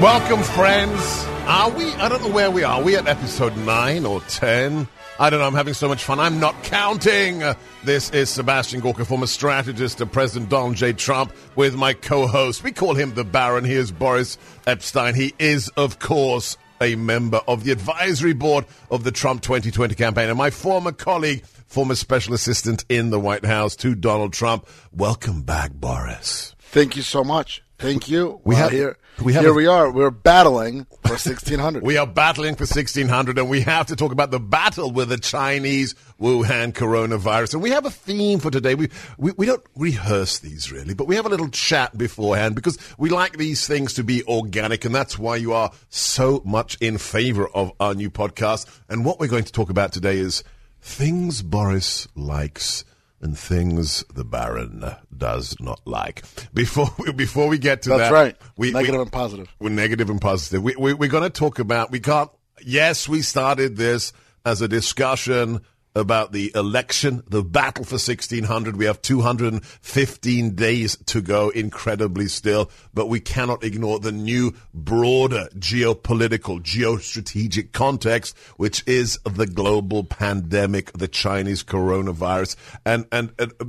Welcome, friends. Are we? I don't know where we are. Are we at episode 9 or 10? I don't know. I'm having so much fun. I'm not counting. This is Sebastian Gorka, former strategist to President Donald J. Trump, with my co host. We call him the Baron. He is Boris Epstein. He is, of course, a member of the advisory board of the Trump 2020 campaign. And my former colleague, former special assistant in the White House to Donald Trump. Welcome back, Boris. Thank you so much. Thank you. We Well, have- here. we have here a- we are. We're battling for sixteen hundred. We are battling for 1600, and we have to talk about the battle with the Chinese Wuhan coronavirus. And we have a theme for today. We, we, we don't rehearse these really, but we have a little chat beforehand because we like these things to be organic, and that's why you are so much in favor of our new podcast. And what we're going to talk about today is things Boris likes and things the Baron does not like. Before we, before we get to That's that, right. we, Negative we- and positive. we're negative and positive. We, we, we're going to talk about, we can't, yes, we started this as a discussion about the election, the battle for 1600. We have 215 days to go, incredibly still, but we cannot ignore the new, broader geopolitical, geostrategic context, which is the global pandemic, the Chinese coronavirus. And, and, and uh,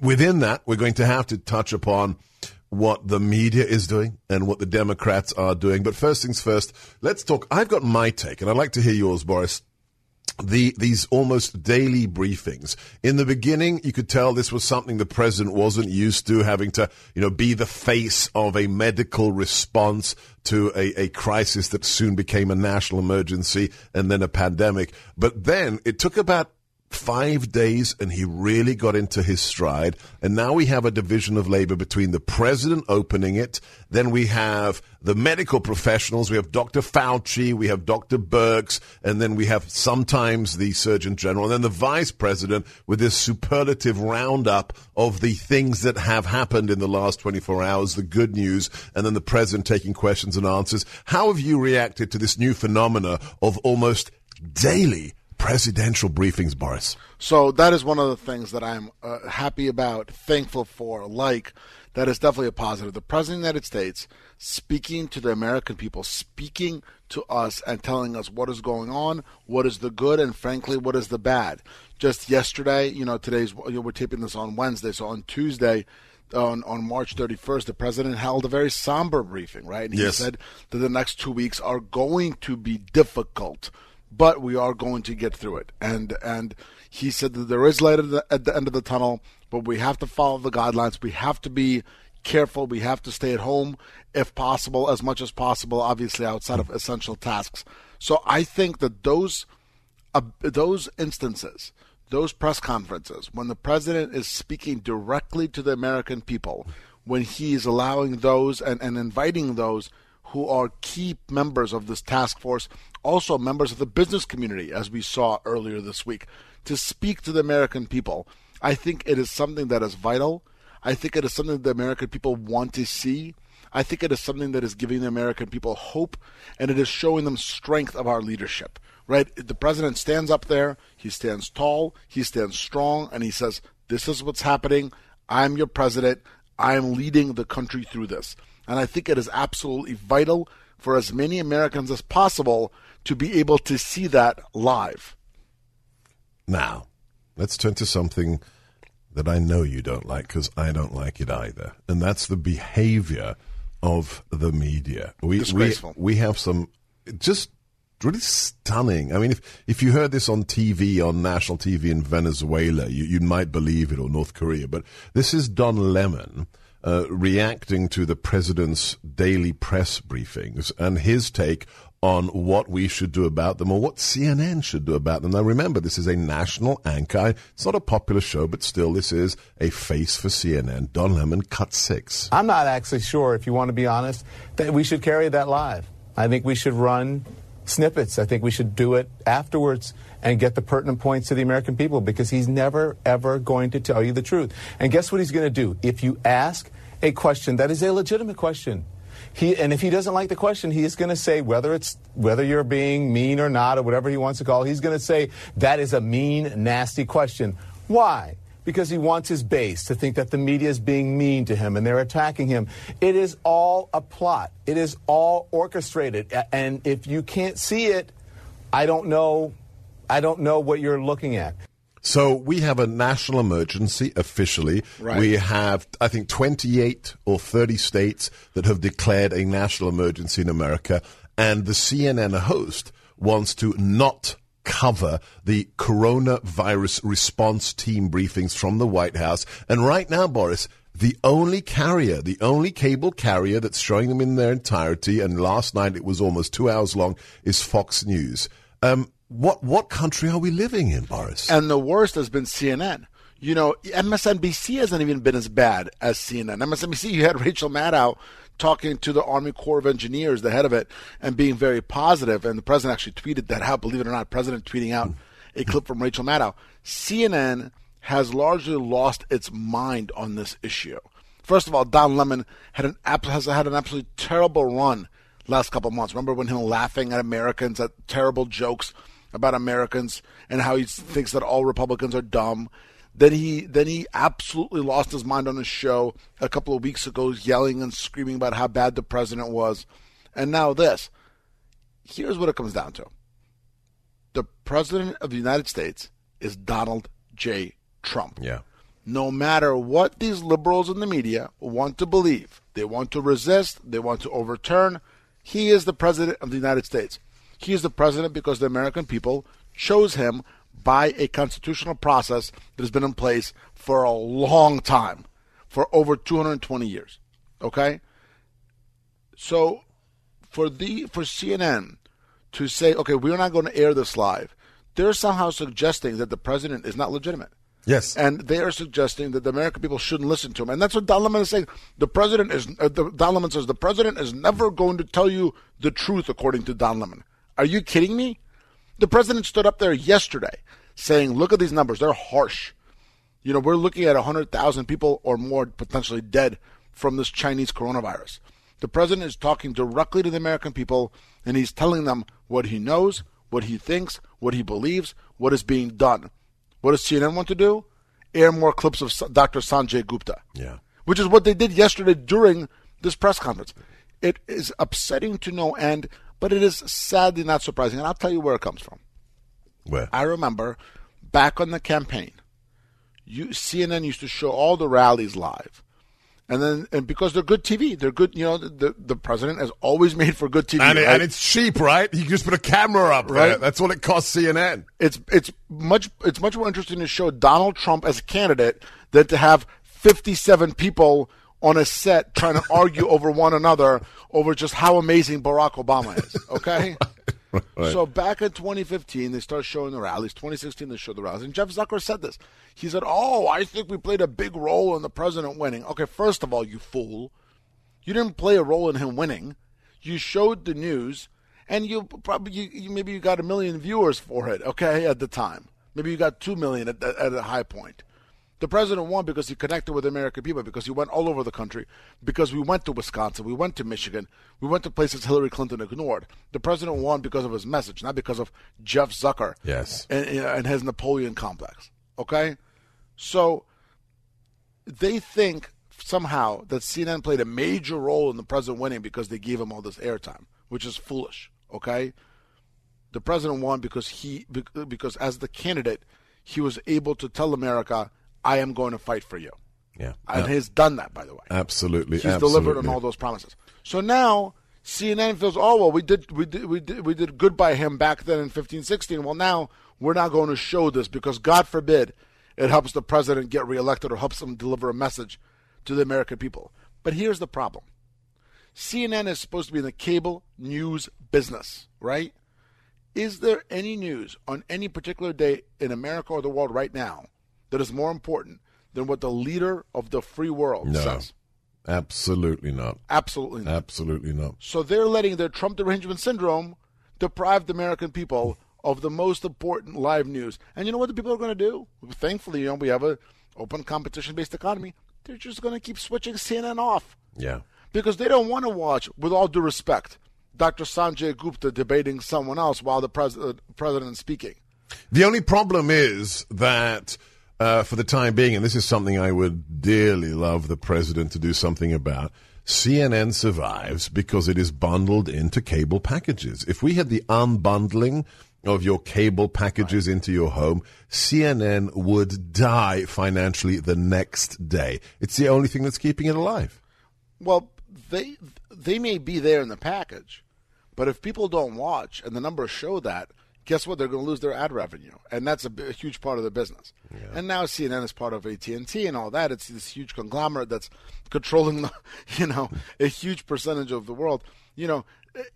within that, we're going to have to touch upon what the media is doing and what the Democrats are doing. But first things first, let's talk. I've got my take, and I'd like to hear yours, Boris. The these almost daily briefings. In the beginning, you could tell this was something the president wasn't used to, having to, you know, be the face of a medical response to a, a crisis that soon became a national emergency and then a pandemic. But then it took about five days and he really got into his stride. And now we have a division of labor between the president opening it, then we have the medical professionals, we have Dr. Fauci, we have Dr. Birx, and then we have sometimes the Surgeon General, and then the vice president with this superlative roundup of the things that have happened in the last 24 hours, the good news, and then the president taking questions and answers. How have you reacted to this new phenomena of almost daily presidential briefings, Boris? So that is one of the things that I'm uh, happy about, thankful for. Like that is definitely a positive. The president of the United States speaking to the American people, speaking to us and telling us what is going on, what is the good, and frankly, what is the bad. Just yesterday, you know, today's you know, we're taping this on Wednesday, so on Tuesday. On, on March 31st, the president held a very somber briefing, right? And he Yes. said that the next two weeks are going to be difficult but we are going to get through it. And and he said that there is light at the, at the end of the tunnel, but we have to follow the guidelines. We have to be careful. We have to stay at home if possible, as much as possible. Obviously, outside of essential tasks. So I think that those uh, those instances, those press conferences, when the president is speaking directly to the American people, when he is allowing those and, and inviting those who are key members of this task force, also members of the business community, as we saw earlier this week, to speak to the American people. I think it is something that is vital. I think it is something that the American people want to see. I think it is something that is giving the American people hope and it is showing them strength of our leadership. Right? The president stands up there, he stands tall, he stands strong, and he says, This is what's happening. I'm your president. I'm leading the country through this. And I think it is absolutely vital for as many Americans as possible to be able to see that live. Now, let's turn to something that I know you don't like because I don't like it either, and that's the behavior of the media. We we, we have some just really stunning. I mean, if if you heard this on TV, on national TV in Venezuela, you, you might believe it, or North Korea. But this is Don Lemon, uh, reacting to the president's daily press briefings and his take on what we should do about them or what CNN should do about them. Now, remember, this is a national anchor. It's not a popular show, but still, this is a face for CNN. Don Lemon, cut six. I'm not actually sure, if you want to be honest, that we should carry that live. I think we should run snippets. I think we should do it afterwards and get the pertinent points to the American people because he's never, ever going to tell you the truth. And guess what he's going to do? If you ask a question that is a legitimate question, he, and if he doesn't like the question, he is going to say whether it's whether you're being mean or not or whatever he wants to call. It, he's going to say that is a mean, nasty question. Why? Because he wants his base to think that the media is being mean to him and they're attacking him. It is all a plot. It is all orchestrated. And if you can't see it, I don't know. I don't know what you're looking at. So we have a national emergency officially. Right. We have, I think, 28 or 30 states that have declared a national emergency in America. And the CNN host wants to not cover the coronavirus response team briefings from the White House. And right now, Boris, the only carrier, the only cable carrier that's showing them in their entirety, and last night it was almost two hours long, is Fox News. Um, what what country are we living in, Boris? And the worst has been CNN. You know, MSNBC hasn't even been as bad as CNN. MSNBC, you had Rachel Maddow talking to the Army Corps of Engineers, the head of it, and being very positive. And the president actually tweeted that out. Believe it or not, president tweeting out a clip from Rachel Maddow. CNN has largely lost its mind on this issue. First of all, Don Lemon had an has had an absolutely terrible run last couple of months. Remember when him laughing at Americans at terrible jokes about Americans and how he thinks that all Republicans are dumb. Then he then he absolutely lost his mind on his show a couple of weeks ago, yelling and screaming about how bad the president was. And now this. Here's what it comes down to. The president of the United States is Donald J. Trump. Yeah. No matter what these liberals in the media want to believe, they want to resist, they want to overturn, he is the president of the United States. He is the president because the American people chose him by a constitutional process that has been in place for a long time, for over 220 years. Okay? So for the for CNN to say, okay, we're not going to air this live, they're somehow suggesting that the president is not legitimate. Yes. And they are suggesting that the American people shouldn't listen to him. And that's what Don Lemon is saying. The president is, uh, the, Don Lemon says, the president is never going to tell you the truth, according to Don Lemon. Are you kidding me? The president stood up there yesterday saying, look at these numbers. They're harsh. You know, we're looking at 100,000 people or more potentially dead from this Chinese coronavirus. The president is talking directly to the American people and he's telling them what he knows, what he thinks, what he believes, what is being done. What does CNN want to do? Air more clips of Dr. Sanjay Gupta. Yeah. Which is what they did yesterday during this press conference. It is upsetting to no end, but it is sadly not surprising. And I'll tell you where it comes from. Where? I remember back on the campaign, you, CNN used to show all the rallies live. And then, and because they're good TV, they're good. You know, the the president has always made for good TV, and, it, right? and it's cheap, right? You just put a camera up, right? Right. That's what it costs CNN. it's it's much it's much more interesting to show Donald Trump as a candidate than to have 57 people on a set trying to argue over one another over just how amazing Barack Obama is. Okay. So back in 2015, they started showing the rallies. 2016, they showed the rallies. And Jeff Zucker said this. He said, Oh, I think we played a big role in the president winning. Okay, first of all, you fool. You didn't play a role in him winning. You showed the news, and you probably you, you, maybe you got a million viewers for it. Okay, at the time, maybe you got two million at, at a high point. The president won because he connected with the American people, because he went all over the country, because we went to Wisconsin, we went to Michigan, we went to places Hillary Clinton ignored. The president won because of his message, not because of Jeff Zucker Yes. and, and his Napoleon complex. Okay? So they think somehow that CNN played a major role in the president winning because they gave him all this airtime, which is foolish. Okay? The president won because he because as the candidate, he was able to tell America, "I am going to fight for you," Yeah. and Yeah. he's done that, by the way. Absolutely. He's delivered on all those promises. So now CNN feels, oh well, we did we did we did we did good by him back then in 15, 16. Well, now we're not going to show this because God forbid it helps the president get reelected or helps him deliver a message to the American people. But here's the problem CNN is supposed to be in the cable news business, right? Is there any news on any particular day in America or the world right now that is more important than what the leader of the free world No. says? Absolutely not. Absolutely not. Absolutely not. So they're letting their Trump derangement syndrome deprive the American people of the most important live news. And you know what the people are going to do? Thankfully, you know, we have a open competition based economy. They're just going to keep switching CNN off Yeah. because they don't want to watch, with all due respect, Dr. Sanjay Gupta debating someone else while the pres- uh, president is speaking. The only problem is that uh, for the time being, and this is something I would dearly love the president to do something about, CNN survives because it is bundled into cable packages. If we had the unbundling of your cable packages into your home, CNN would die financially the next day. It's the only thing that's keeping it alive. Well, they they may be there in the package, but if people don't watch and the numbers show that, guess what? They're going to lose their ad revenue, and that's a, a huge part of the business. And now CNN is part of AT and T and all that. It's this huge conglomerate that's controlling, the, you know, a huge percentage of the world. You know,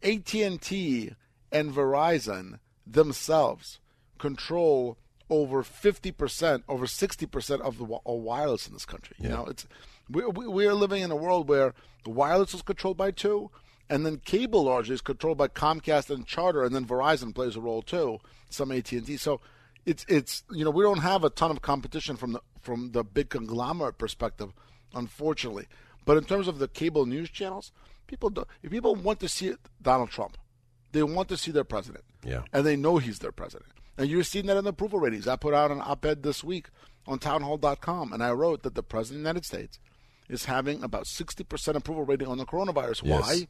AT and T and Verizon themselves control over 50%, over 60% of the of wireless in this country. You know, it's we, we, we are living in a world where the wireless is controlled by two, and then cable largely is controlled by Comcast and Charter, and then Verizon plays a role too, some AT&T. So it's it's you know we don't have a ton of competition from the from the big conglomerate perspective, unfortunately. But in terms of the cable news channels, people do, if people want to see Donald Trump, they want to see their president. Yeah. And they know he's their president. And you're seeing that in the approval ratings. I put out an op ed this week on townhall.com, and I wrote that the president of the United States is having about 60% approval rating on the coronavirus. Yes. Why?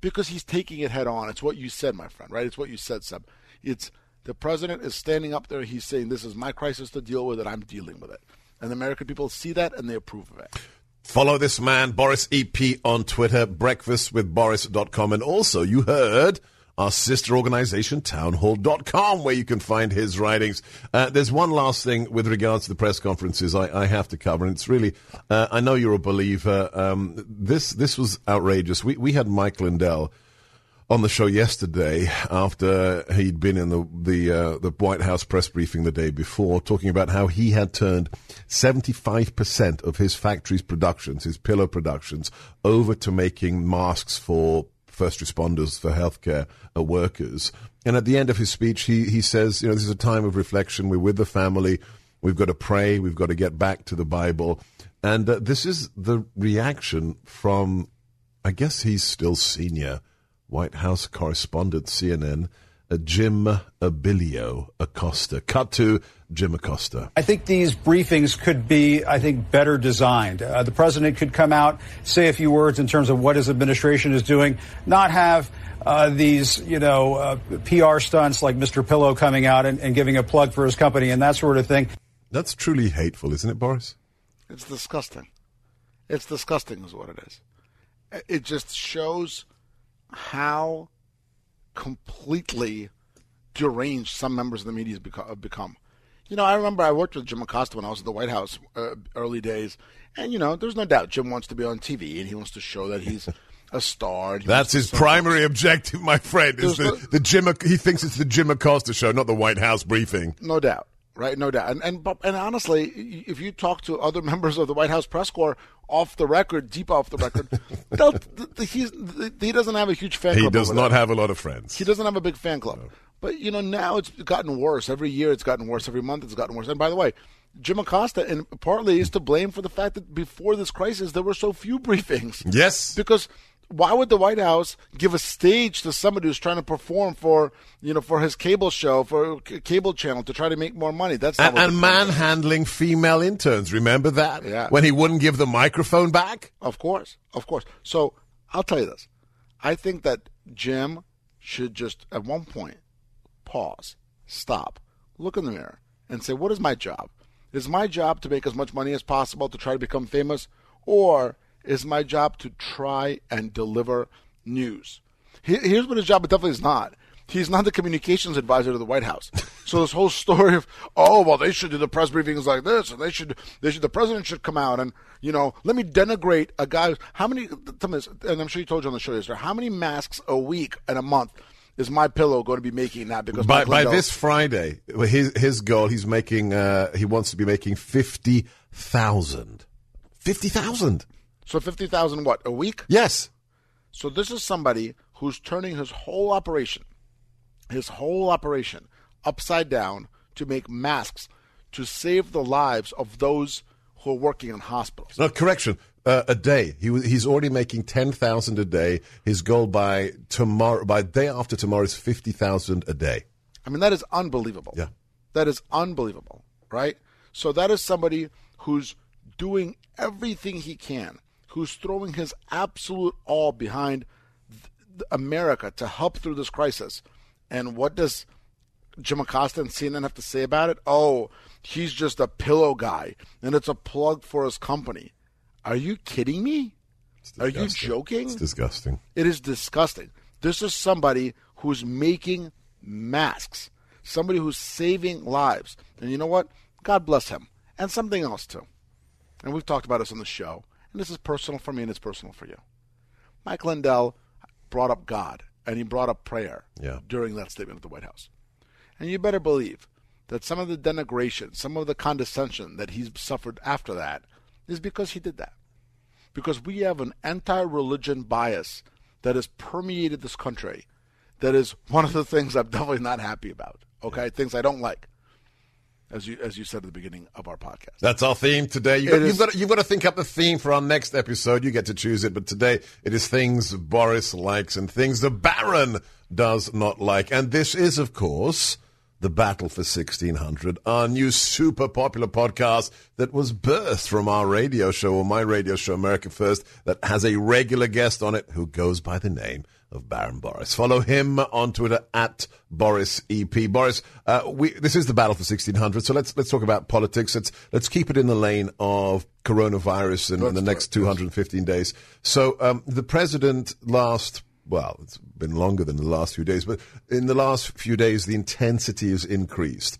Because he's taking it head on. It's what you said, my friend, right? It's what you said, Seb. It's the president is standing up there. He's saying, This is my crisis to deal with, and I'm dealing with it. And the American people see that and they approve of it. Follow this man, Boris EP, on Twitter, breakfastwithboris.com. And also, you heard our sister organization, townhall.com, where you can find his writings. Uh, there's one last thing with regards to the press conferences I, I have to cover, and it's really, uh, I know you're a believer. Um, this, this was outrageous. We, we had Mike Lindell on the show yesterday after he'd been in the the uh, the White House press briefing the day before, talking about how he had turned seventy five percent of his factory's productions, his pillow productions, over to making masks for first responders, for healthcare workers. And at the end of his speech, he he says, you know, this is a time of reflection. We're with the family. We've got to pray. We've got to get back to the Bible. And uh, this is the reaction from, I guess he's still senior. White House correspondent, CNN, Jim Abilio Acosta. Cut to Jim Acosta. I think these briefings could be, I think, better designed. Uh, the president could come out, say a few words in terms of what his administration is doing, not have uh, these, you know, uh, PR stunts like Mr. Pillow coming out and, and giving a plug for his company and that sort of thing. That's truly hateful, isn't it, Boris? It's disgusting. It's disgusting, is what it is. It just shows how completely deranged some members of the media have become. You know, I remember I worked with Jim Acosta when I was at the White House uh, early days, and you know, there's no doubt Jim wants to be on TV and he wants to show that he's a star. That's his primary objective, my friend. Is There's the, no- the Jim? He thinks it's the Jim Acosta show, not the White House briefing. No doubt, right? No doubt. And and and honestly, if you talk to other members of the White House press corps off the record, deep off the record, th- th- he's, th- he doesn't have a huge fan He club. He does not have a lot of friends. He doesn't have a big fan club. But you know, now it's gotten worse. Every year it's gotten worse. Every month it's gotten worse. And by the way, Jim Acosta and partly is to blame for the fact that before this crisis there were so few briefings. Yes. Because why would the White House give a stage to somebody who's trying to perform for you know for his cable show for cable channel to try to make more money? That's not And, and manhandling female interns. Remember that? Yeah. When he wouldn't give the microphone back? Of course, of course. So I'll tell you this: I think that Jim should just at one point pause, stop, look in the mirror, and say, "What is my job? Is my job to make as much money as possible to try to become famous, or is my job to try and deliver news?" Here's what his job definitely is not. He's not the communications advisor to the White House. So this whole story of oh well they should do the press briefings like this and they should they should the president should come out and you know let me denigrate a guy how many and I'm sure you told you on the show yesterday how many masks a week and a month is my pillow going to be making that because by, by this Friday his his goal he's making uh, he wants to be making fifty thousand fifty thousand so fifty thousand what a week yes so this is somebody who's turning his whole operation his whole operation upside down to make masks to save the lives of those who are working in hospitals. No, correction. Uh, a day. He he's already making ten thousand a day. His goal by tomorrow, by day after tomorrow, is fifty thousand a day. I mean, that is unbelievable. Yeah, that is unbelievable, right? So that is somebody who's doing everything he can, who's throwing his absolute all behind th- America to help through this crisis. And what does Jim Acosta and CNN have to say about it? Oh, he's just a pillow guy, and it's a plug for his company. Are you kidding me? Are you joking? It's disgusting. It is disgusting. This is somebody who's making masks, somebody who's saving lives. And you know what? God bless him. And something else, too. And we've talked about this on the show. And this is personal for me and it's personal for you. Mike Lindell brought up God and he brought up prayer yeah. during that statement at the White House. And you better believe that some of the denigration, some of the condescension that he's suffered after that is because he did that. Because we have an anti religion bias that has permeated this country that is one of the things I'm definitely not happy about. Okay? Things I don't like. As you as you said at the beginning of our podcast. That's our theme today. You got, you've, got, you've got to think up the theme for our next episode. You get to choose it, but today it is things Boris likes and things the Baron does not like. And this is, of course, the Battle for 1600, our new super popular podcast that was birthed from our radio show, or my radio show, America First, that has a regular guest on it who goes by the name of Baron Boris. Follow him on Twitter at Boris EP. Boris, uh, we, this is the battle for 1600, so let's let's talk about politics. Let's let's keep it in the lane of coronavirus in, in the next 215 days. So um, the president last well, it's been longer than the last few days, but in the last few days, the intensity has increased.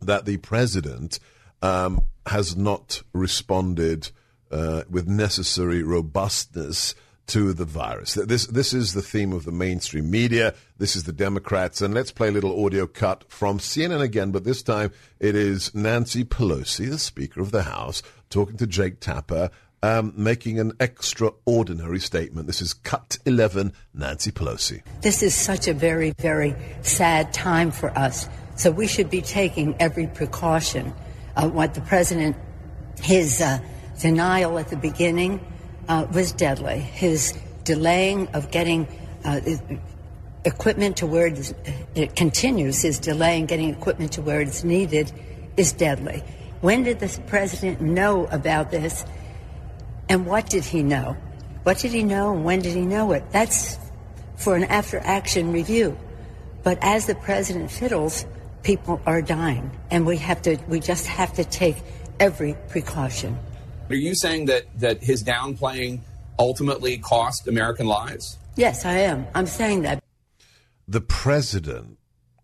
That the president um, has not responded uh, with necessary robustness to the virus. This this is the theme of the mainstream media. This is the Democrats, and let's play a little audio cut from CNN again. But this time it is Nancy Pelosi, the Speaker of the House, talking to Jake Tapper um, making an extraordinary statement. This is Cut 11, Nancy Pelosi. This is such a very, very sad time for us. So we should be taking every precaution. Uh, what the president, his uh, denial at the beginning uh, was deadly. His delaying of getting uh, equipment to where it continues, his delay in getting equipment to where it's needed is deadly. When did the president know about this? And what did he know? What did he know and when did he know it? That's for an after action review. But as the president fiddles, people are dying. And we have to we just have to take every precaution. Are you saying that, that his downplaying ultimately cost American lives? Yes, I am. I'm saying that. The president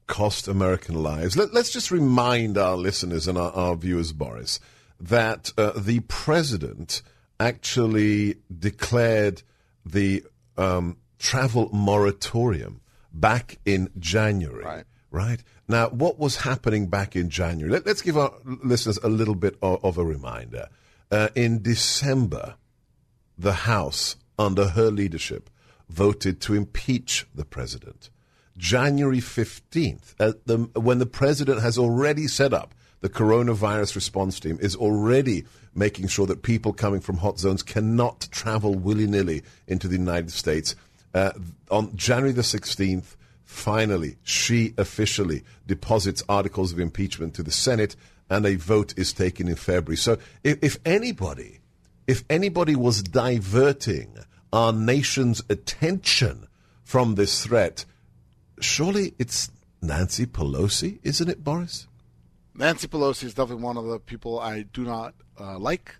cost American lives. Let, us just remind our listeners and our, our viewers, Boris, that uh, the president actually declared the um, travel moratorium back in January. Right. Right. Now, what was happening back in January? Let, us give our listeners a little bit of, of a reminder. Uh, in December, the House, under her leadership, voted to impeach the president. January 15th, uh, the, when the president has already set up the coronavirus response team is already making sure that people coming from hot zones cannot travel willy nilly into the United States. Uh, on January the 16th, finally, she officially deposits articles of impeachment to the Senate, and a vote is taken in February. So, if, if anybody, if anybody was diverting our nation's attention from this threat, surely it's Nancy Pelosi, isn't it, Boris? Nancy Pelosi is definitely one of the people I do not uh, like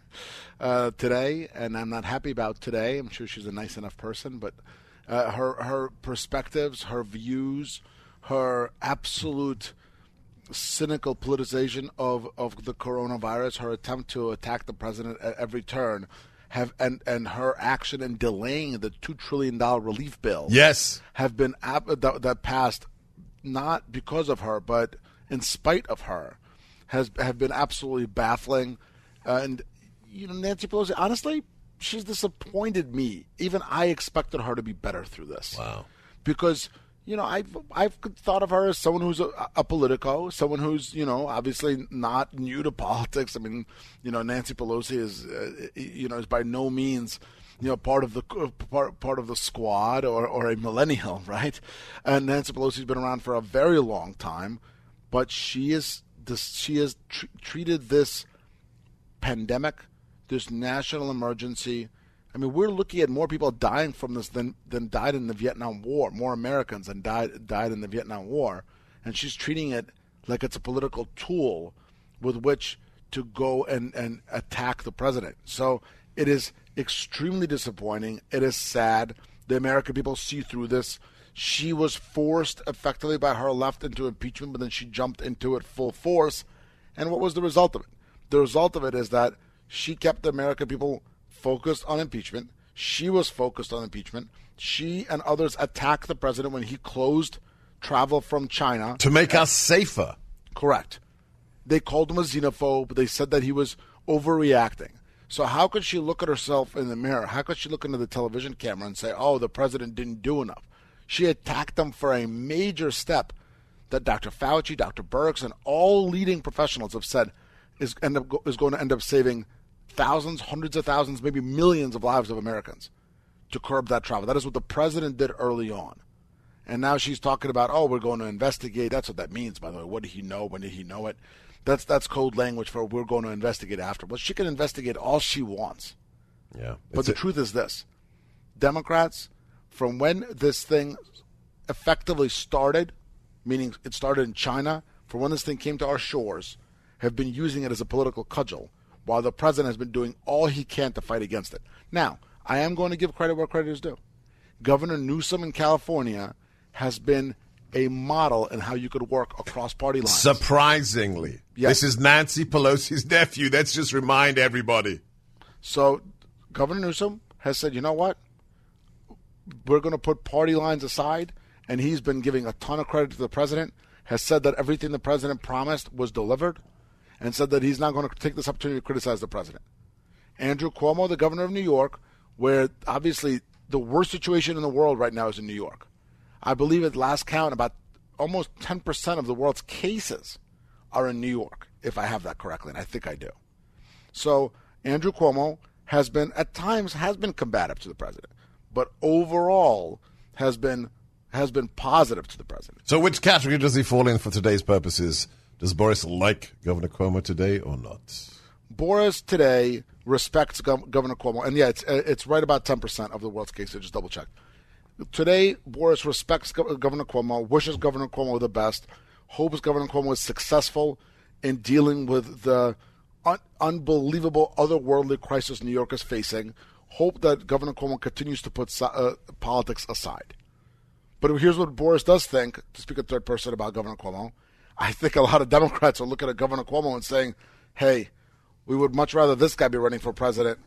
uh, today, and I'm not happy about today. I'm sure she's a nice enough person, but Uh, her her perspectives, her views, her absolute cynical politicization of, of the coronavirus, her attempt to attack the president at every turn, have and and her action in delaying the two trillion dollar relief bill, Yes. have been ab- that, that passed not because of her, but in spite of her, has have been absolutely baffling. Uh, and you know, Nancy Pelosi, honestly, she's disappointed me. Even I expected her to be better through this. Wow. Because you know, I've I've thought of her as someone who's a, a politico, someone who's you know obviously not new to politics. I mean, you know, Nancy Pelosi is uh, you know is by no means you know part of the part part of the squad or or a millennial, right? And Nancy Pelosi's been around for a very long time, but she is this she has tr- treated this pandemic, this national emergency. I mean, we're looking at more people dying from this than than died in the Vietnam War. More Americans than died died in the Vietnam War, and she's treating it like it's a political tool with which to go and and attack the president. So it is extremely disappointing. It is sad. The American people see through this. She was forced effectively by her left into impeachment, but then she jumped into it full force. And what was the result of it? The result of it is that she kept the American people focused on impeachment. She was focused on impeachment. She and others attacked the president when he closed travel from China. To make us safer. Correct. They called him a xenophobe. They said that he was overreacting. So how could she look at herself in the mirror? How could she look into the television camera and say, "Oh, the president didn't do enough"? She attacked him for a major step that Dr. Fauci, Dr. Birx, and all leading professionals have said is end up is going to end up saving thousands, hundreds of thousands, maybe millions of lives of Americans to curb that travel. That is what the president did early on. And now she's talking about, oh, we're going to investigate. That's what that means, by the way. What did he know? When did he know it? That's that's code language for we're going to investigate after. Well, she can investigate all she wants. Yeah. But the a- truth is this Democrats, from when this thing effectively started, meaning it started in China, from when this thing came to our shores, have been using it as a political cudgel, while the president has been doing all he can to fight against it. Now, I am going to give credit where credit is due. Governor Newsom in California has been a model in how you could work across party lines. Surprisingly. Yes. This is Nancy Pelosi's nephew. Let's just remind everybody. So Governor Newsom has said, you know what? We're going to put party lines aside, and he's been giving a ton of credit to the president. Has said that everything the president promised was delivered, and said that he's not going to take this opportunity to criticize the president. Andrew Cuomo, the governor of New York, where obviously the worst situation in the world right now is in New York. I believe at last count, about almost 10% of the world's cases are in New York, if I have that correctly, and I think I do. So Andrew Cuomo has been at times has been combative to the president, but overall has been has been positive to the president. So, which category does he fall in for today's purposes? Does Boris like Governor Cuomo today or not? Boris today respects Gov- Governor Cuomo, and yeah, it's uh, it's right about ten percent of the world's cases. I just double check. Today, Boris respects Gov- Governor Cuomo, wishes Governor Cuomo the best, hopes Governor Cuomo is successful in dealing with the un- unbelievable otherworldly crisis New York is facing. Hope that Governor Cuomo continues to put so- uh, politics aside. But here's what Boris does think, to speak in third person about Governor Cuomo. I think a lot of Democrats are looking at Governor Cuomo and saying, hey, we would much rather this guy be running for president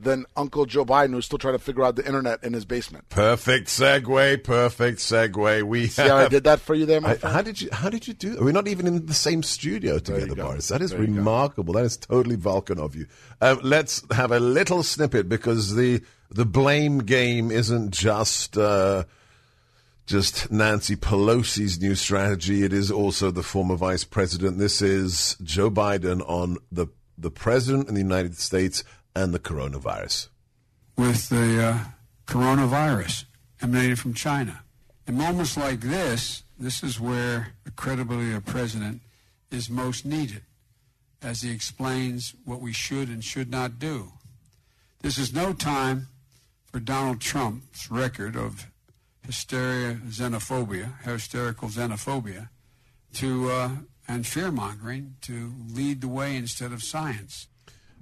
than Uncle Joe Biden, who's still trying to figure out the internet in his basement. Perfect segue. Perfect segue. We See how I did that for you there, my I- friend? how did you How did you do? that? We're not even in the same studio together. Boris. That is There remarkable. That is totally Vulcan of you. Um, let's have a little snippet because the the blame game isn't just uh, just Nancy Pelosi's new strategy. It is also the former vice president. This is Joe Biden on the the president in the United States and the coronavirus. with the uh, coronavirus emanating from China. In moments like this, this is where the credibility of a president is most needed as he explains what we should and should not do. This is no time for Donald Trump's record of hysteria, xenophobia, hysterical xenophobia, to uh, and fear mongering to lead the way instead of science.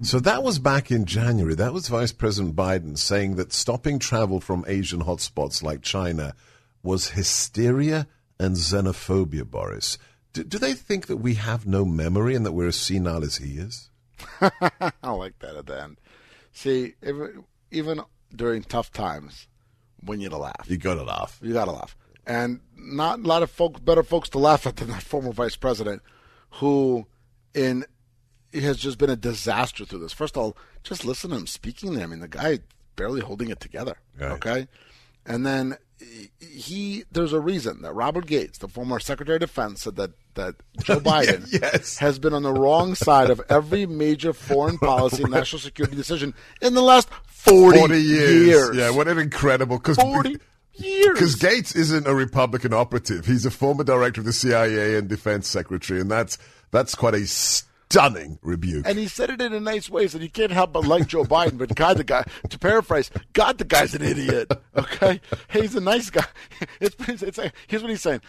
So that was back in January. That was Vice President Biden saying that stopping travel from Asian hotspots like China was hysteria and xenophobia, Boris. Do, do they think that we have no memory and that we're as senile as he is? I like that at the end. See, even, even during tough times, we need to laugh. You got to laugh. You got to laugh. And not a lot of folks, better folks to laugh at than that former vice president who in has just been a disaster through this. First of all, just listen to him speaking there. I mean, the guy barely holding it together. Right. Okay. And then he, there's a reason that Robert Gates, the former Secretary of Defense, said that, that Joe Biden yes. has been on the wrong side of every major foreign policy and national security decision in the last 40, 40 years. years. Yeah, what an incredible. Cause, 40 years. Because Gates isn't a Republican operative. He's a former director of the CIA and defense secretary, and that's that's quite a stunning rebuke. And he said it in a nice way, so you can't help but like Joe Biden. But God, the guy, to paraphrase, God, the guy's an idiot. Okay, he's a nice guy. It's, it's, it's here's what he's saying.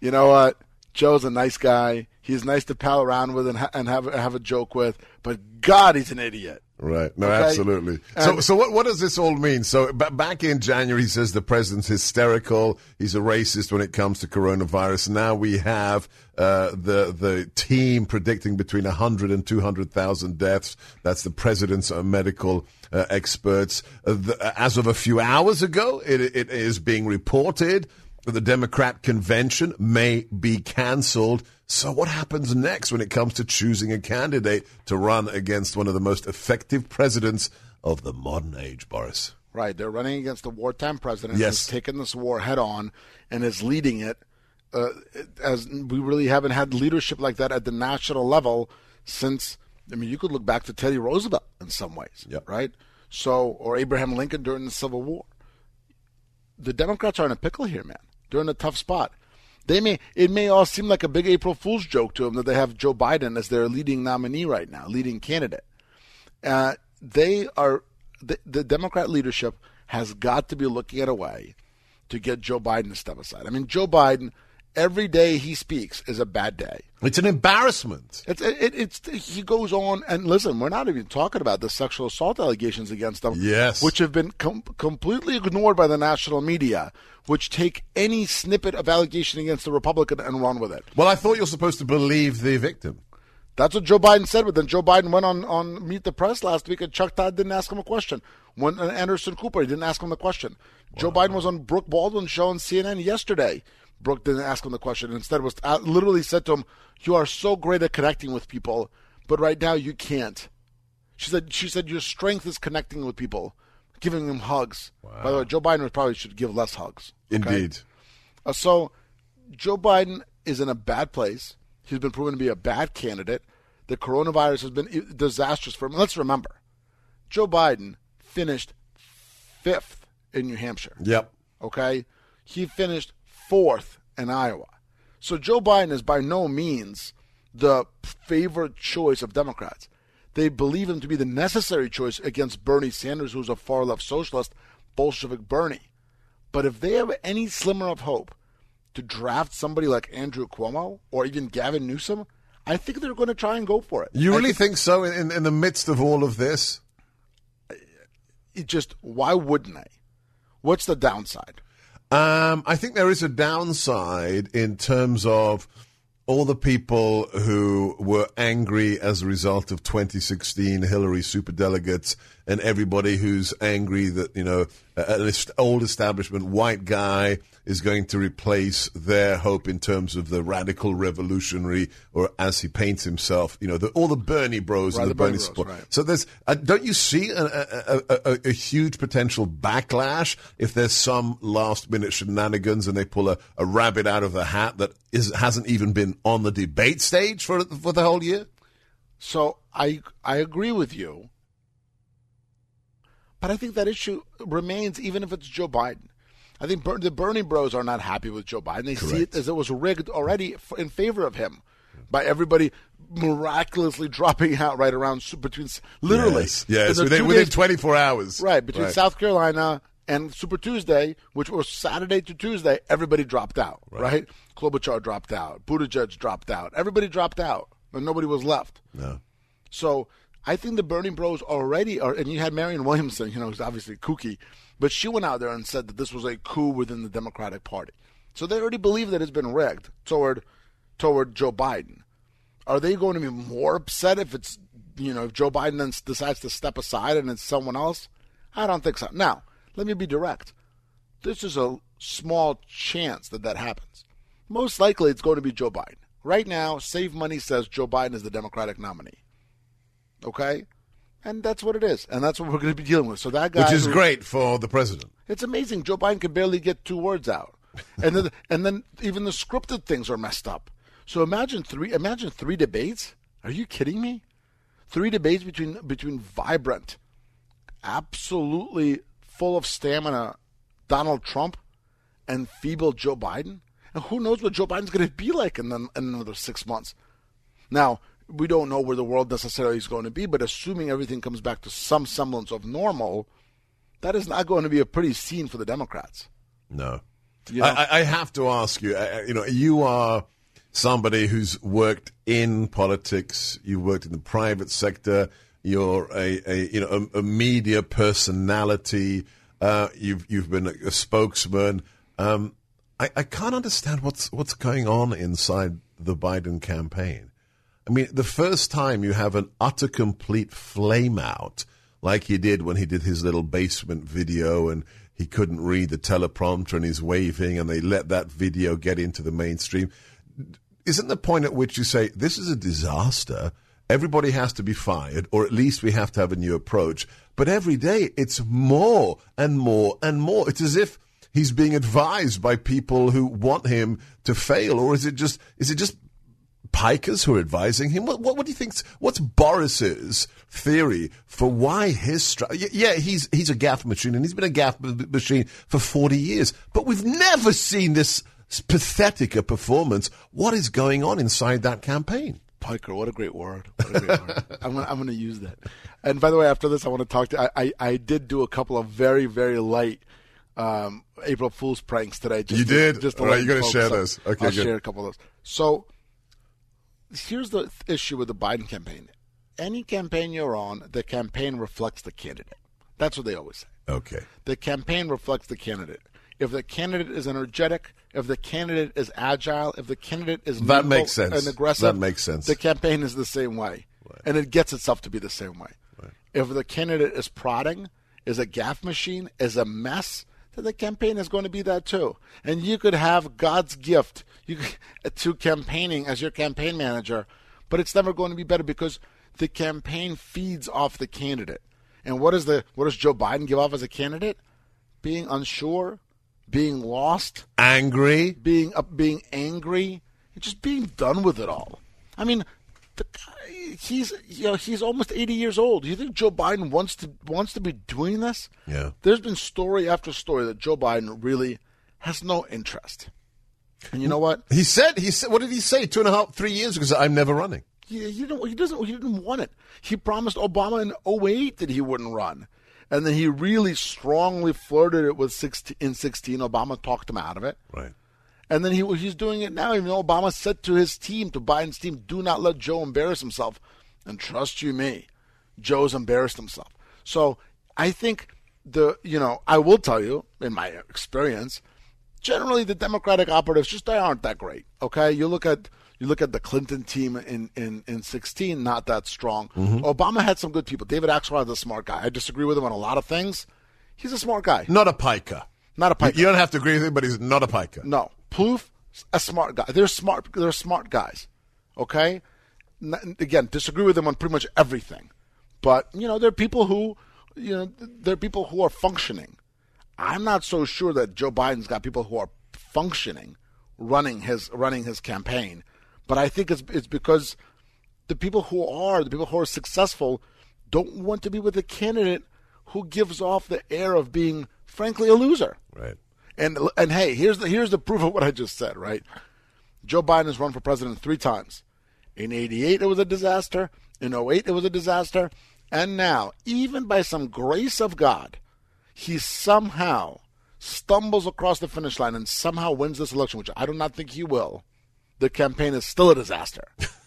You know what? Joe's a nice guy. He's nice to pal around with and, ha- and have have a joke with. But God, he's an idiot. Right. No, Okay? absolutely. So, And- so what, what does this all mean? So, b- back in January, he says the president's hysterical. He's a racist when it comes to coronavirus. Now we have uh, the the team predicting between 100 and 200,000 deaths. That's the president's uh, medical uh, experts. Uh, the, as of a few hours ago, it, it is being reported that the Democrat convention may be canceled. So, what happens next when it comes to choosing a candidate to run against one of the most effective presidents of the modern age, Boris? Right. They're running against a wartime president Yes. who's taken this war head on and is leading it. Uh, as we really haven't had leadership like that at the national level since. I mean, you could look back to Teddy Roosevelt in some ways, Yep. right? So, or Abraham Lincoln during the Civil War. The Democrats are in a pickle here, man. They're in a tough spot. They may it may all seem like a big April Fool's joke to them that they have Joe Biden as their leading nominee right now, leading candidate. Uh, they are the, the Democrat leadership has got to be looking at a way to get Joe Biden to step aside. I mean, Joe Biden, every day he speaks is a bad day. It's an embarrassment. It's it, it's he goes on and listen. We're not even talking about the sexual assault allegations against him, Yes. which have been com- completely ignored by the national media, which take any snippet of allegation against the Republican and run with it. Well, I thought you're supposed to believe the victim. That's what Joe Biden said, but then Joe Biden went on, on Meet the Press last week, and Chuck Todd didn't ask him a question. When uh, Anderson Cooper, he didn't ask him the question. Joe Biden was on Brooke Baldwin's show on CNN yesterday. Brooke didn't ask him the question. Instead, was uh, literally said to him, "You are so great at connecting with people, but right now you can't." She said, "She said your strength is connecting with people, giving them hugs." By the way, Joe Biden probably should give less hugs. okay? Indeed. Uh, so Joe Biden is in a bad place. He's been proven to be a bad candidate. The coronavirus has been disastrous for him. Let's remember, Joe Biden finished fifth in New Hampshire. Yep. Okay, he finished fourth in Iowa. So Joe Biden is by no means the favorite choice of Democrats. They believe him to be the necessary choice against Bernie Sanders, who's a far left socialist, Bolshevik Bernie. But if they have any slimmer of hope to draft somebody like Andrew Cuomo or even Gavin Newsom, I think they're going to try and go for it. You really think so in, in the midst of all of this? it just why wouldn't they? What's the downside? Um, I think there is a downside in terms of all the people who were angry as a result of 2016 Hillary superdelegates and everybody who's angry that, you know, an old establishment white guy is going to replace their hope in terms of the radical revolutionary, or as he paints himself, you know, the, all the Bernie bros Right, and the, the Bernie Bernie bros, right. So there's, uh, don't you see a, a, a, a, a huge potential backlash if there's some last minute shenanigans and they pull a, a rabbit out of the hat that is, hasn't even been on the debate stage for, for the whole year? So I I agree with you, but I think that issue remains even if it's Joe Biden. I think Ber- the Bernie Bros are not happy with Joe Biden. They see it as it was rigged already f- in favor of him by everybody miraculously dropping out right around between literally Yes, yes within, within 24 hours. right between South Carolina and Super Tuesday, which was Saturday to Tuesday, everybody dropped out. Right, Klobuchar dropped out, Buttigieg dropped out, everybody dropped out, and nobody was left. No. So I think the Bernie Bros already are, and you had Marianne Williamson, you know, who's obviously kooky, but she went out there and said that this was a coup within the Democratic Party. So they already believe that it's been rigged toward toward Joe Biden. Are they going to be more upset if it's you know if Joe Biden then decides to step aside and it's someone else? I don't think so. Now, let me be direct. This is a small chance that that happens. Most likely, it's going to be Joe Biden. Right now, Save Money says Joe Biden is the Democratic nominee. Okay, and that's what it is, and that's what we're going to be dealing with. So that guy, Which is who- great for the president. it's amazing. Joe Biden could barely get two words out, and then and then even the scripted things are messed up. So imagine three imagine three debates. Are you kidding me? Three debates between between vibrant, absolutely full of stamina Donald Trump and feeble Joe Biden. And who knows what Joe Biden's going to be like in, the, in another six months? Now, we don't know where the world necessarily is going to be, but assuming everything comes back to some semblance of normal, that is not going to be a pretty scene for the Democrats. No. You know? I, I- have to ask you, uh, you know, you are somebody who's worked in politics, You've worked in the private sector, you're a, a you know, a, a media personality, uh, you've, you've been a, a spokesman. Um, I, I can't understand what's, what's going on inside the Biden campaign. I mean, the first time you have an utter complete flame out, like he did when he did his little basement video and he couldn't read the teleprompter and he's waving and they let that video get into the mainstream. Isn't the point at which you say, this is a disaster? Everybody has to be fired, or at least we have to have a new approach. But every day it's more and more and more. It's as if he's being advised by people who want him to fail, or is it just, is it just pikers who are advising him? What, what, what do you think? What's Boris's theory for why his stra- y- Yeah, he's he's a gaffe machine, and he's been a gaffe machine for forty years. But we've never seen this pathetic a performance. What is going on inside that campaign? Piker, what a great word. What a great word. I'm gonna I'm gonna use that. And by the way, after this, I want to talk to. I I, I did do a couple of very very light um, April Fool's pranks today. Just You to- did? Just to All right, you're gonna share those. Okay, I'll good. share a couple of those. So here's the issue with the Biden campaign. Any campaign you're on, the campaign reflects the candidate. That's what they always say. Okay. The campaign reflects the candidate. If the candidate is energetic, if the candidate is agile, if the candidate is That makes sense. and aggressive, That makes sense. The campaign is the same way, and it gets itself to be the same way. If the candidate is prodding, is a gaffe machine, is a mess, the campaign is going to be that too. And you could have God's gift you to campaigning as your campaign manager, but it's never going to be better because the campaign feeds off the candidate. And what is the what does Joe Biden give off as a candidate? Being unsure, being lost, Angry. being uh, being angry, and just being done with it all. I mean, the guy, he's you know he's almost eighty years old. Do you think Joe Biden wants to wants to be doing this? Yeah. There's been story after story that Joe Biden really has no interest. And you know what? He said, he said, what did he say? Two and a half, three years ago, said, I'm never running. He, he, don't, he doesn't. He didn't want it. He promised Obama in 08 that he wouldn't run, and then he really strongly flirted it with 16, in 16. Obama talked him out of it. Right. And then he he's doing it now. Even though Obama said to his team, to Biden's team, do not let Joe embarrass himself. And trust you me, Joe's embarrassed himself. So I think the you know I will tell you in my experience, generally the Democratic operatives just they aren't that great. Okay, you look at you look at the Clinton team in in in sixteen, not that strong. Mm-hmm. Obama had some good people. David Axelrod is a smart guy. I disagree with him on a lot of things. He's a smart guy. Not a piker. Not a piker. You don't have to agree with him, but he's not a piker. No, Plouffe, a smart guy. They're smart. They're smart guys. Okay. Again, disagree with them on pretty much everything, but you know, there are people who, you know, there are people who are functioning. I'm not so sure that Joe Biden's got people who are functioning, running his running his campaign, but I think it's it's because the people who are the people who are successful don't want to be with a candidate who gives off the air of being, frankly, a loser. Right. And and hey, here's the here's the proof of what I just said, right? Joe Biden has run for president three times. In 88 it was a disaster, in 08 it was a disaster, and now, even by some grace of God, he somehow stumbles across the finish line and somehow wins this election, which I do not think he will. The campaign is still a disaster.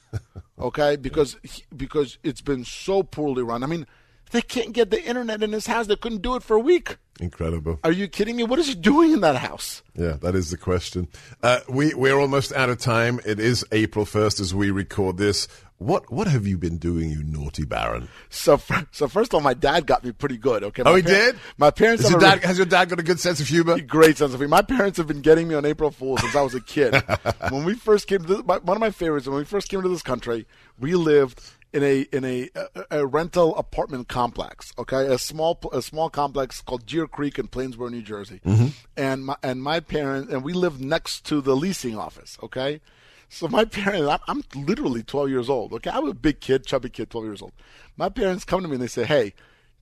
Okay, because because it's been so poorly run. I mean, they can't get the internet in his house. They couldn't do it for a week. Incredible. Are you kidding me? What is he doing in that house? Yeah, that is the question. Uh, we we're almost out of time. It is April first as we record this. What what have you been doing, you naughty Baron? So, so first of all, my dad got me pretty good. Okay. My oh, he did. My parents. Your, dad, re- has your dad got a good sense of humor? Great sense of humor. My parents have been getting me on April Fool's since I was a kid. when we first came to this, my, one of my favorites, when we first came to this country, we lived in a in a, a, a rental apartment complex. Okay, a small a small complex called Deer Creek in Plainsboro, New Jersey. Mm-hmm. And my and my parents and we lived next to the leasing office. Okay. So my parents, I'm, I'm literally 12 years old. Okay, I'm a big kid, chubby kid, 12 years old. My parents come to me and they say, "Hey,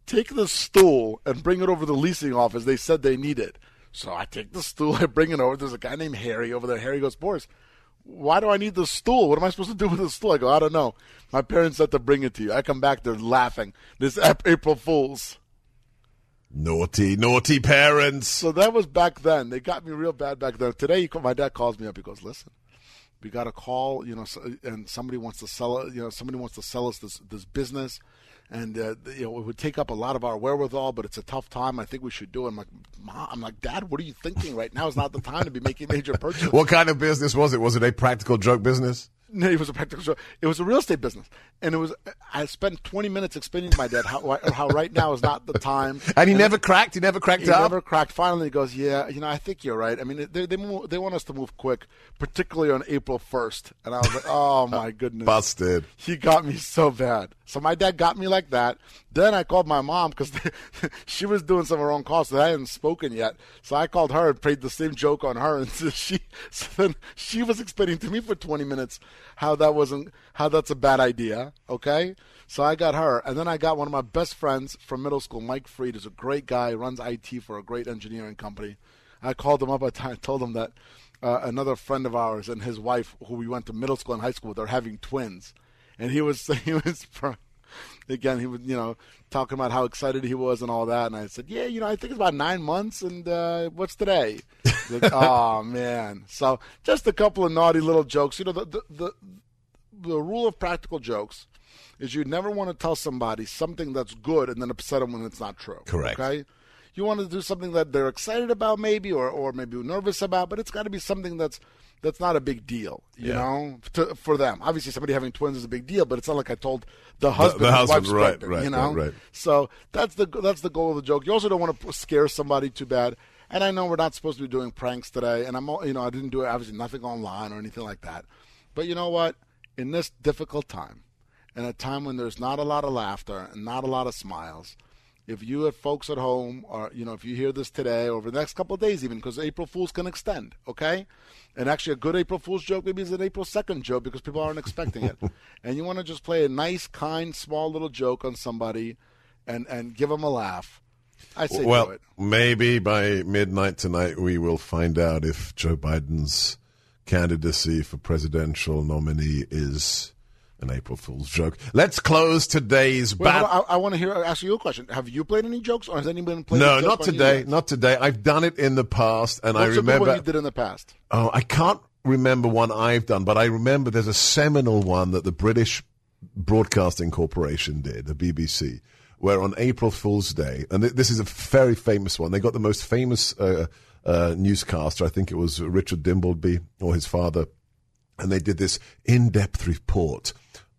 take the stool and bring it over to the leasing office. They said they need it." So I take the stool, I bring it over. There's a guy named Harry over there. Harry goes, "Boris, why do I need the stool? What am I supposed to do with the stool?" I go, "I don't know. My parents said to bring it to you." I come back, they're laughing. This April Fools. Naughty, naughty parents. So that was back then. They got me real bad back then. Today, he, my dad calls me up. He goes, "Listen, we got a call, you know, and somebody wants to sell. You know, somebody wants to sell us this this business, and uh, you know, it would take up a lot of our wherewithal, but it's a tough time. I think we should do it." I'm like, Mom, I'm like, Dad, what are you thinking? Right now is not the time to be making major purchases. What kind of business was it? Was it a practical joke business? No, it was a practical joke. It was a real estate business, and it was. I spent 20 minutes explaining to my dad how how right now is not the time. And he never cracked. He never cracked He up. never cracked. Finally, he goes, "Yeah, you know, I think you're right. I mean, they they move, they want us to move quick, particularly on April 1st." And I was like, "Oh my goodness, Busted. He got me so bad. So my dad got me like that. Then I called my mom because she was doing some of her own calls, so I hadn't spoken yet. So I called her and played the same joke on her, and so she so then she was explaining to me for 20 minutes how that wasn't how that's a bad idea. Okay. So I got her, and then I got one of my best friends from middle school, Mike Freed, is a great guy, runs IT for a great engineering company. I called him up. I t- told him that uh, another friend of ours and his wife, who we went to middle school and high school, with, they're having twins, and he was he was again he was you know talking about how excited he was and all that, and I said, yeah, you know, I think it's about nine months, and uh, what's today? Like, oh man, so just a couple of naughty little jokes. You know, the the the, the rule of practical jokes is you never want to tell somebody something that's good and then upset them when it's not true. Correct. Okay. You want to do something that they're excited about, maybe, or, or maybe nervous about, but it's got to be something that's that's not a big deal, you Yeah. know, to, for them. Obviously, somebody having twins is a big deal, but it's not like I told the husband, the his husband, right, right, you know. right, right. So that's the that's the goal of the joke. You also don't want to scare somebody too bad. And I know we're not supposed to be doing pranks today, and I'm all- you know I didn't do it obviously nothing online or anything like that. But you know what? In this difficult time, in a time when there's not a lot of laughter and not a lot of smiles, if you have folks at home, or you know, if you hear this today over the next couple of days, even because April Fools can extend, okay? And actually, a good April Fool's joke maybe is an April Second joke because people aren't expecting it, and you want to just play a nice, kind, small little joke on somebody, and and give them a laugh. I say do well, maybe by midnight tonight we will find out if Joe Biden's candidacy for presidential nominee is an April Fool's joke. Let's close today's Wait, battle. I, I want to hear ask you a question. Have you played any jokes, or has anyone played? No, not today. Not today. I've done it in the past, and I What's good remember. one you did in the past? Oh, I can't remember one I've done, but I remember there's a seminal one that the British Broadcasting Corporation did, the BBC, where on April Fool's Day, and th- this is a very famous one, they got the most famous uh, uh, newscaster, I think it was Richard Dimbleby or his father, and they did this in depth report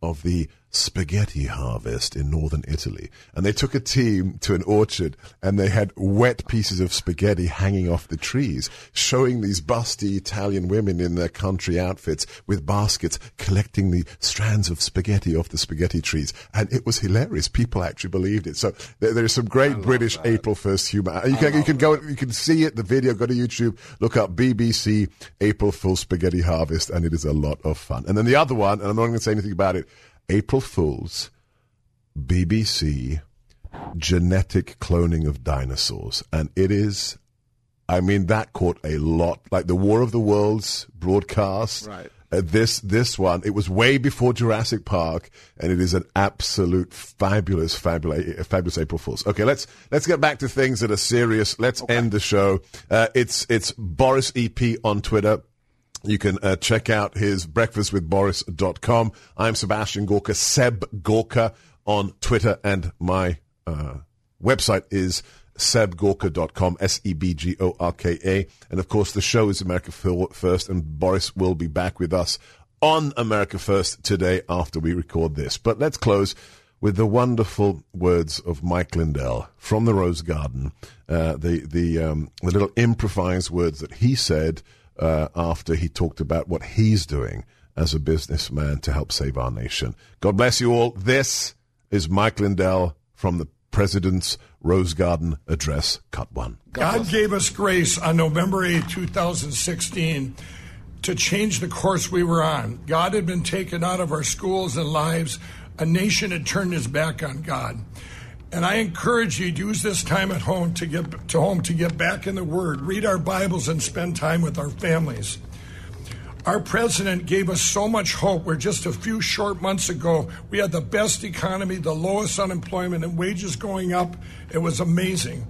of the spaghetti harvest in northern Italy. And they took a team to an orchard and they had wet pieces of spaghetti hanging off the trees, showing these busty Italian women in their country outfits with baskets collecting the strands of spaghetti off the spaghetti trees. And it was hilarious. People actually believed it. So there, there's some great British April 1st humor. You can, you can go, you can see it, the video, go to YouTube, look up BBC April Fool Spaghetti Harvest, and it is a lot of fun. And then the other one, and I'm not going to say anything about it, April Fools, BBC, genetic cloning of dinosaurs. And it is, I mean, that caught a lot, like the War of the Worlds broadcast. Right. Uh, this this one, it was way before Jurassic Park, and it is an absolute fabulous, fabulous, fabulous April Fools. Okay, let's let's get back to things that are serious. Let's end the show. Uh, it's it's Boris EP on Twitter. You can uh, check out his breakfastwithboris.com. I'm Sebastian Gorka, Seb Gorka on Twitter, and my uh, website is sebgorka.com, S-E-B-G-O-R-K-A. And of course, the show is America First, and Boris will be back with us on America First today after we record this. But let's close with the wonderful words of Mike Lindell from the Rose Garden, uh, the the um, the little improvised words that he said uh, after he talked about what he's doing as a businessman to help save our nation. God bless you all. This is Mike Lindell from the President's Rose Garden Address, Cut One. God gave us grace on November 8, 2016 to change the course we were on. God had been taken out of our schools and lives a nation had turned his back on God. And I encourage you to use this time at home to get to home to get back in the Word, read our Bibles, and spend time with our families. Our president gave us so much hope where just a few short months ago we had the best economy, the lowest unemployment, and wages going up. It was amazing.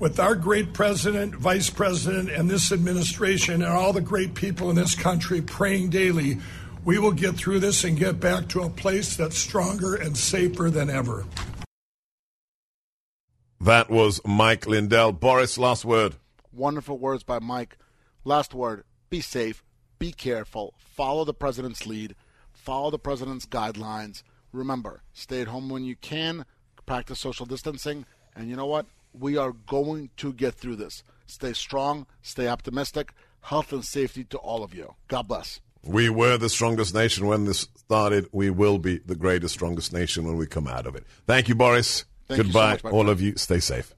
With our great president, vice president, and this administration, and all the great people in this country praying daily, we will get through this and get back to a place that's stronger and safer than ever. That was Mike Lindell. Boris, last word. Wonderful words by Mike. Last word be safe, be careful, follow the president's lead, follow the president's guidelines. Remember, stay at home when you can, practice social distancing, and you know what? We are going to get through this. Stay strong, stay optimistic. Health and safety to all of you. God bless. We were the strongest nation when this started. We will be the greatest, strongest nation when we come out of it. Thank you, Boris. Thank Goodbye, so all of you. Stay safe.